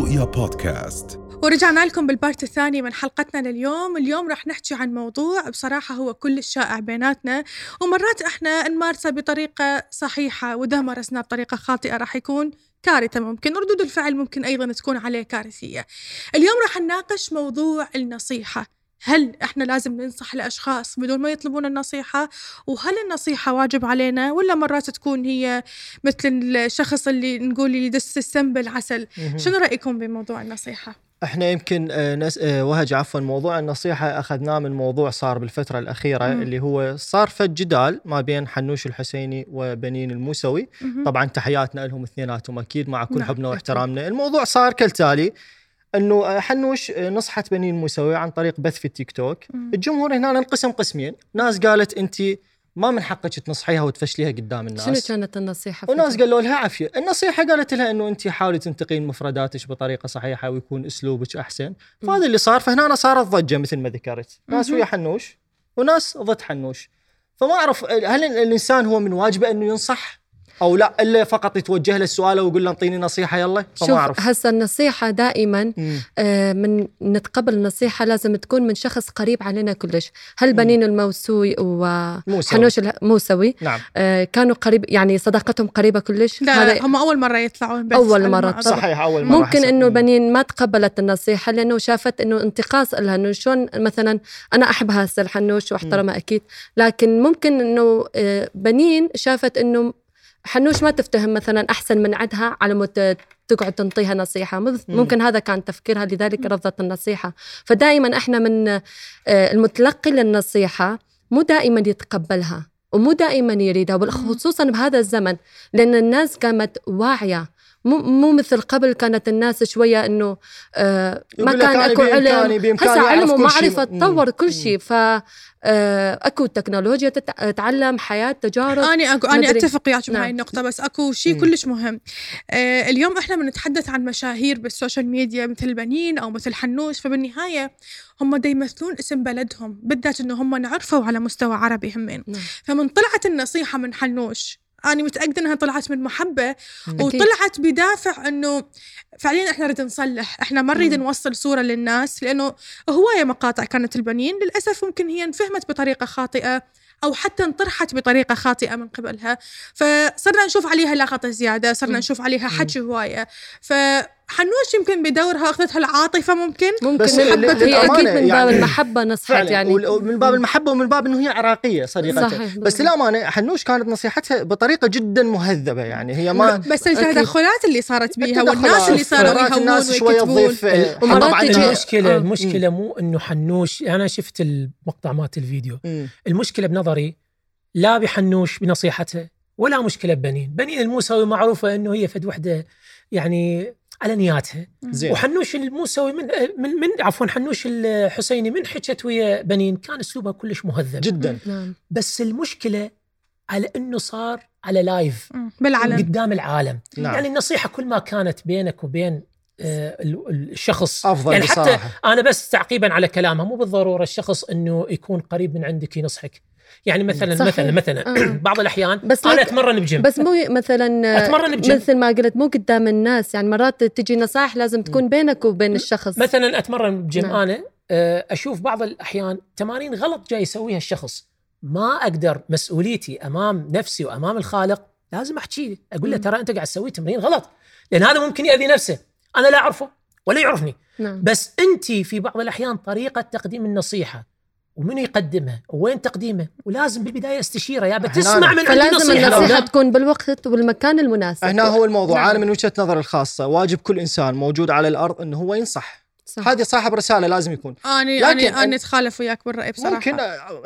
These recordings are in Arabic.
رؤيا بودكاست. ورجعنا لكم بالبارت الثاني من حلقتنا لليوم. اليوم راح نحكي عن موضوع بصراحة هو كل الشائع بيناتنا ومرات إحنا نمارسه بطريقة صحيحة وإذا مارسناه بطريقة خاطئة راح يكون كارثة ممكن ردود الفعل ممكن أيضا تكون عليه كارثية. اليوم راح نناقش موضوع النصيحة. هل إحنا لازم ننصح الأشخاص بدون ما يطلبون النصيحة؟ وهل النصيحة واجب علينا؟ ولا مرات تكون هي مثل الشخص اللي نقول يدس السم بالعسل؟ شنو رأيكم بموضوع النصيحة؟ إحنا يمكن آه، نس... آه، وهج عفوا موضوع النصيحة أخذناه من موضوع صار بالفترة الأخيرة مم. اللي هو صار فد جدال ما بين حنوش الحسيني وبنين الموسوي. مهم. طبعا تحياتنا لهم اثنيناتهم أكيد مع كل نعم، حبنا. واحترامنا. الموضوع صار كالتالي إنه آه، حنوش آه، نصحت بنين الموسوي عن طريق بث في التيك توك مم. الجمهور هنا انقسم قسمين ناس قالت أنت ما من حقك تنصحيها وتفشليها قدام الناس شنو كانت النصيحة؟ وناس؟ قالوا لها عافية، النصيحة قالت لها إنه أنت حاولي تنتقين مفرداتك بطريقة صحيحة ويكون أسلوبك أحسن، فهذا اللي صار فهنا صارت ضجة مثل ما ذكرت، ناس. ويا حنوش وناس ضد حنوش. فما أعرف هل الإنسان هو من واجبه إنه ينصح أو لا إلا فقط يتوجه له السؤال ويقول له انطيني نصيحة يلا؟ فما شوف أعرف. هسه النصيحة دائما. آه، من نتقبل النصيحة لازم تكون من شخص قريب علينا كلش هل بنين الموسوي موسوي. وحنوش الموسوي نعم آه، كانوا قريب يعني صداقتهم قريبة كلش لا هم أول مرة يطلعون بس ما مرة أظن. صحيح أول مرة ممكن. إنه. بنين ما تقبلت النصيحة لأنه شافت إنه انتقاص لها إنه شلون مثلا أنا احبها هسه الحنوش واحترمها أكيد لكن ممكن إنه آه، بنين شافت إنه حنوش ما تفتهم مثلا أحسن من عدها على مود تقعد تنطيها نصيحة. مم- مم. ممكن هذا كان تفكيرها لذلك رفضت النصيحة. فدائما إحنا من آه، المتلقي للنصيحة مو دائما يتقبلها ومو دائما يريدها وخصوصا بهذا الزمن لأن الناس كانت واعية مو مو مثل قبل كانت الناس شوية إنه آه ما كان أكو علم هسه علم. ومعرفه. تطور كل. شيء ف آه، أكو تكنولوجيا تتع- تتعلم حياة تجارب أنا أكو أنا مدري. أتفق وياك بهاي نعم. النقطة بس أكو شيء. كلش مهم آه اليوم إحنا بنتحدث عن مشاهير بالسوشيال ميديا مثل بنين أو مثل حنوش فبالنهاية هم دا يمثلون اسم بلدهم بالذات إنه هم نعرفوا على مستوى عربي همين نعم. فمن طلعت النصيحة من حنوش أنا متأكدة إنها طلعت من محبة. وطلعت بدافع إنه فعليا إحنا نريد نصلح إحنا ما نريد. نوصل صورة للناس لأنه هواية مقاطع كانت البنين للأسف ممكن هي انفهمت بطريقة خاطئة أو حتى انطرحت بطريقة خاطئة من قبلها فصرنا نشوف عليها لغطة زيادة صرنا. نشوف عليها حكي هواية فحنوش يمكن بدورها أخذتها العاطفة ممكن؟ ممكن. بس هي أكيد من باب يعني المحبة نصحت يعني. من باب المحبة ومن باب إنه هي عراقية صديقتها صحيح، بس. للأمانة حنوش كانت نصيحتها بطريقة جدا مهذبة يعني. هي ما بس التدخلات اللي صارت بيها والناس اللي صاروا يهونون الناس شوية ويكتبون تضيف ومرات طبعاً. تجي- المشكلة آه. المشكلة مو إنه حنوش. أنا شفت المقطع مالت الفيديو. المشكلة بنظري لا بحنوش بنصيحتها ولا مشكلة ببنين بنين الموسوي معروفة إنه هي فد وحدة يعني على نياتها زين. وحنوش الموسوي من من من عفوا حنوش الحسيني من حكت ويا بنين. كان أسلوبها كلش مهذب. جدا. نعم. بس المشكلة على إنه صار على لايف. مم. بالعلن قدام العالم. نعم. يعني النصيحة كل ما كانت بينك وبين آه، ال- ال- الشخص. أفضل يعني حتى أنا بس تعقيبا على كلامها مو بالضرورة الشخص إنه يكون قريب من عندك ينصحك. يعني مثلا صحيح. مثلا مثلا. آه. بعض الأحيان بس أنا أتمرن بجيم. بس مو مثلا أتمرن بجيم. مثل ما قلت مو قدام الناس. يعني مرات تجي نصائح لازم تكون بينك وبين الشخص. مثلا أتمرن بجيم. نعم. أنا آه، أشوف بعض الأحيان تمارين غلط جاي يسويها الشخص. ما أقدر مسؤوليتي أمام نفسي وأمام الخالق لازم أحكي له. أقول له. ترى أنت قاعد تسوي تمرين غلط. لأن هذا ممكن يأذي نفسه. أنا لا أعرفه ولا يعرفني. نعم. بس انت في بعض الأحيان طريقة تقديم النصيحة. ومنو يقدمها وين تقديمها ولازم بالبداية استشيره. يا بتسمع من عندي فلازم نصيحه أو النصيحة لا. تكون بالوقت والمكان المناسب. هنا هو الموضوع. نعم. أنا من وجهة نظري الخاصة واجب كل إنسان موجود على الأرض إنه هو ينصح. صح. هذه صاحب رسالة لازم يكون. أنا أن- أنا أتخالف وياك بالرأي بصراحة. ممكن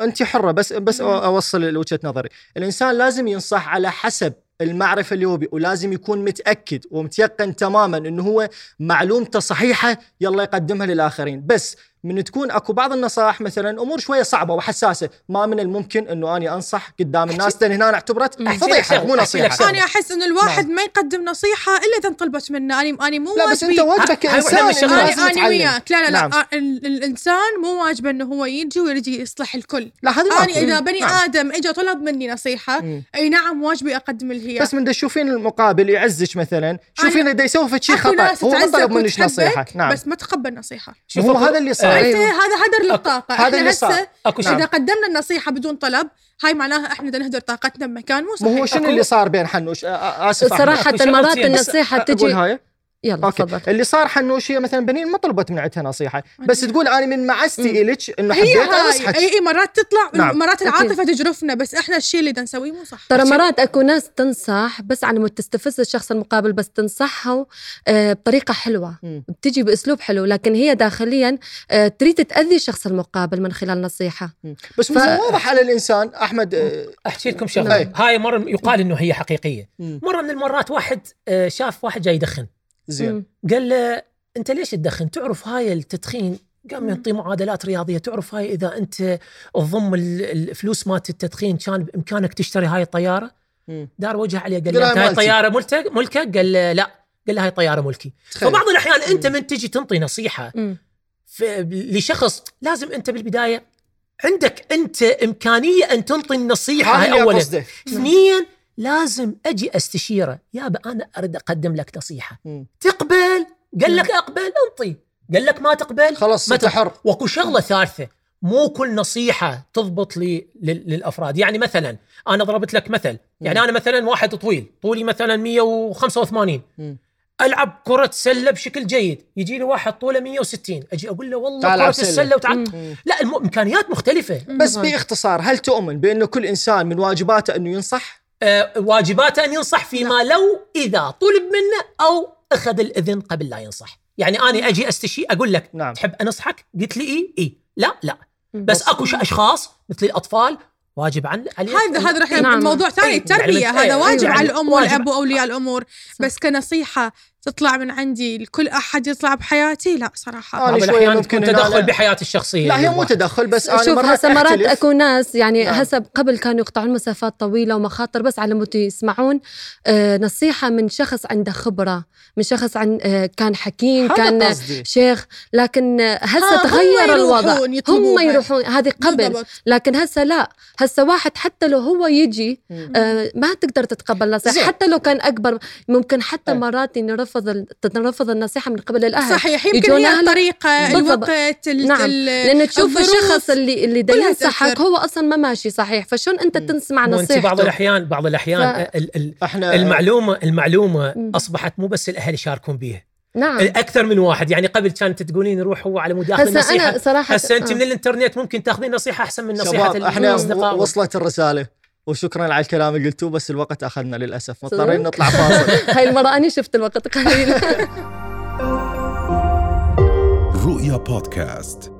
أنت حرة بس بس مم. أوصل وجهة نظري. الإنسان لازم ينصح على حسب المعرفة اللي هو بي ولازم يكون متأكد ومتيقن تماما إنه هو معلومته صحيحة يلا يقدمها للآخرين. بس من تكون أكو بعض النصائح مثلا أمور شوية صعبة وحساسة. ما من الممكن إنه أني أنصح قدام الناس لأن هنا اعتبرت فضيحه مو نصيحة. أنا أحس إنه الواحد ما يقدم نصيحة إلا إذا انطلبت منه. أنا أنا مو لا بس أنت واجبك. لازم أنا. وياك. لا لا لا. نعم. آه، ال- الإنسان مو واجبه إنه هو يجي ويجي يصلح الكل. لا هذا أنا. إذا بني نعم. آدم اجى طلب مني نصيحة مم. أي نعم واجبي أقدم له هي. بس من تشوفين المقابل يعزك مثلا. شوفين إذا يسوي شيء خطا ناس هو ما طلب منك نصيحة. نعم. بس ما تقبل نصيحة. شوف هو هذا اللي صار آه، أيوة. هذا هدر للطاقه هذا إحنا اللي صار. هسه أكو شيء إذا قدمنا النصيحة بدون طلب هاي معناها إحنا بدنا نهدر طاقتنا بمكان مو صحيح هو شنو اللي صار بين حنوش آسف. صراحة مرات النصيحة تجي هاي يلا أوكي. تفضل. اللي صار حنوش هي مثلا بنين ما طلبت من عندها نصيحة بس تقول أنا من معزتي الك إنه حبيت انصحك اي اي مرات تطلع نعم. مرات أكيد. العاطفه تجرفنا بس إحنا الشيء اللي نسويه مو صح. ترى مرات أكو ناس تنصح بس على مود تستفز الشخص المقابل بس تنصحه آه، بطريقة حلوة. مم. بتجي بأسلوب حلو لكن هي داخليا آه، تريد تأذي الشخص المقابل من خلال نصيحة. بس مو واضح على الإنسان أحمد آه، أحكي لكم. شغلة. هاي مرة يقال إنه هي حقيقية. مرة من المرات واحد شاف واحد جاي يدخن. زين. قال له أنت ليش تدخن تعرف هاي التدخين؟ قام يعطي معادلات رياضية. تعرف هاي إذا أنت تضم ال- الفلوس مالت التدخين كان بإمكانك تشتري هاي الطيارة؟ مم. دار وجه عليه قال له هاي. الطياره ملتك ملكك؟ قال له لا. قال له هاي طيارة ملكي. تخيل. فبعض الأحيان أنت من تجي تنطي نصيحة. لشخص لازم أنت بالبداية عندك أنت إمكانية أن تنطي النصيحة هاي اولا. اثنين لازم أجي أستشيره. يابا أنا أريد أقدم لك نصيحة. مم. تقبل. قال لك أقبل أنطي. قال لك ما تقبل؟ خلاص ما حر وأكو شغلة ثالثة. مو كل نصيحة تضبط لي لل- للأفراد. يعني مثلا أنا ضربت لك مثل. يعني أنا مثلا واحد طويل. طولي مثلا 185 مم. ألعب كرة سلة بشكل جيد. يجي لي واحد طوله 160 أجي أقول له والله كرة سلة. السلة. وتعال. مم. لا الم... إمكانيات مختلفة. بس باختصار هل تؤمن بأنه كل إنسان من واجباته أنه ينصح؟ آه واجباته أن ينصح فيما لو إذا طلب منه أو أخذ الإذن قبل لا ينصح. يعني أنا أجي أستشي أقول لك نعم. تحب أنصحك؟ قلت لي اي اي لا لا. مم. بس أكو أشخاص مثل الأطفال واجب عن هذا هذا راح نعم. موضوع ثاني أي، التربية. يعني- هذا واجب يعني على الأم. والأب وأولياء الأمور. بس كنصيحة تطلع من عندي لكل أحد يطلع بحياتي لا صراحة بعض شوية الاحيان ممكن تكون تدخل أنا- بحياه الشخصية لا هي مو. تدخل بس أنا شوف هسه مرات. اكو ناس يعني نعم. هسه قبل كانوا يقطعون مسافات طويلة ومخاطر بس على مود يسمعون آه، نصيحة من شخص عنده خبرة من شخص عن آه، كان حكيم كان قصدي. شيخ لكن هسه تغير الوضع هم. يروحون هذه قبل بالضبط. لكن هسه لا هسه واحد حتى لو هو يجي. آه، ما تقدر تتقبل نصيحة. حتى لو كان أكبر ممكن حتى أي. مرات نرفض ال- تنرفض النصيحة من قبل الأهل صحيح يمكن هي. الطريقة بالضبط. الوقت ال- نعم لأن تشوف. الشخص اللي اللي ينصحك. هو أصلا ما ماشي صحيح فشلون أنت. تسمع أنت بعض نصيحته الاحيان بعض الأحيان ف- ال- ال- إحنا المعلومه المعلومة مم. أصبحت مو بس الأهل يشاركون بها نعم أكثر من واحد يعني قبل كانت تقولين روح هو على مداخلة هسه نصيحة أنا صراحة هسه أنت آه. من الإنترنت ممكن تاخذين نصيحة أحسن من نصيحة إحنا الاصدقاء وصلت الرسالة وشكرا على الكلام اللي قلتوه بس الوقت أخذنا للأسف. مضطرين نطلع فاصل. هاي المرة أني شفت الوقت قليل رؤيا بودكاست.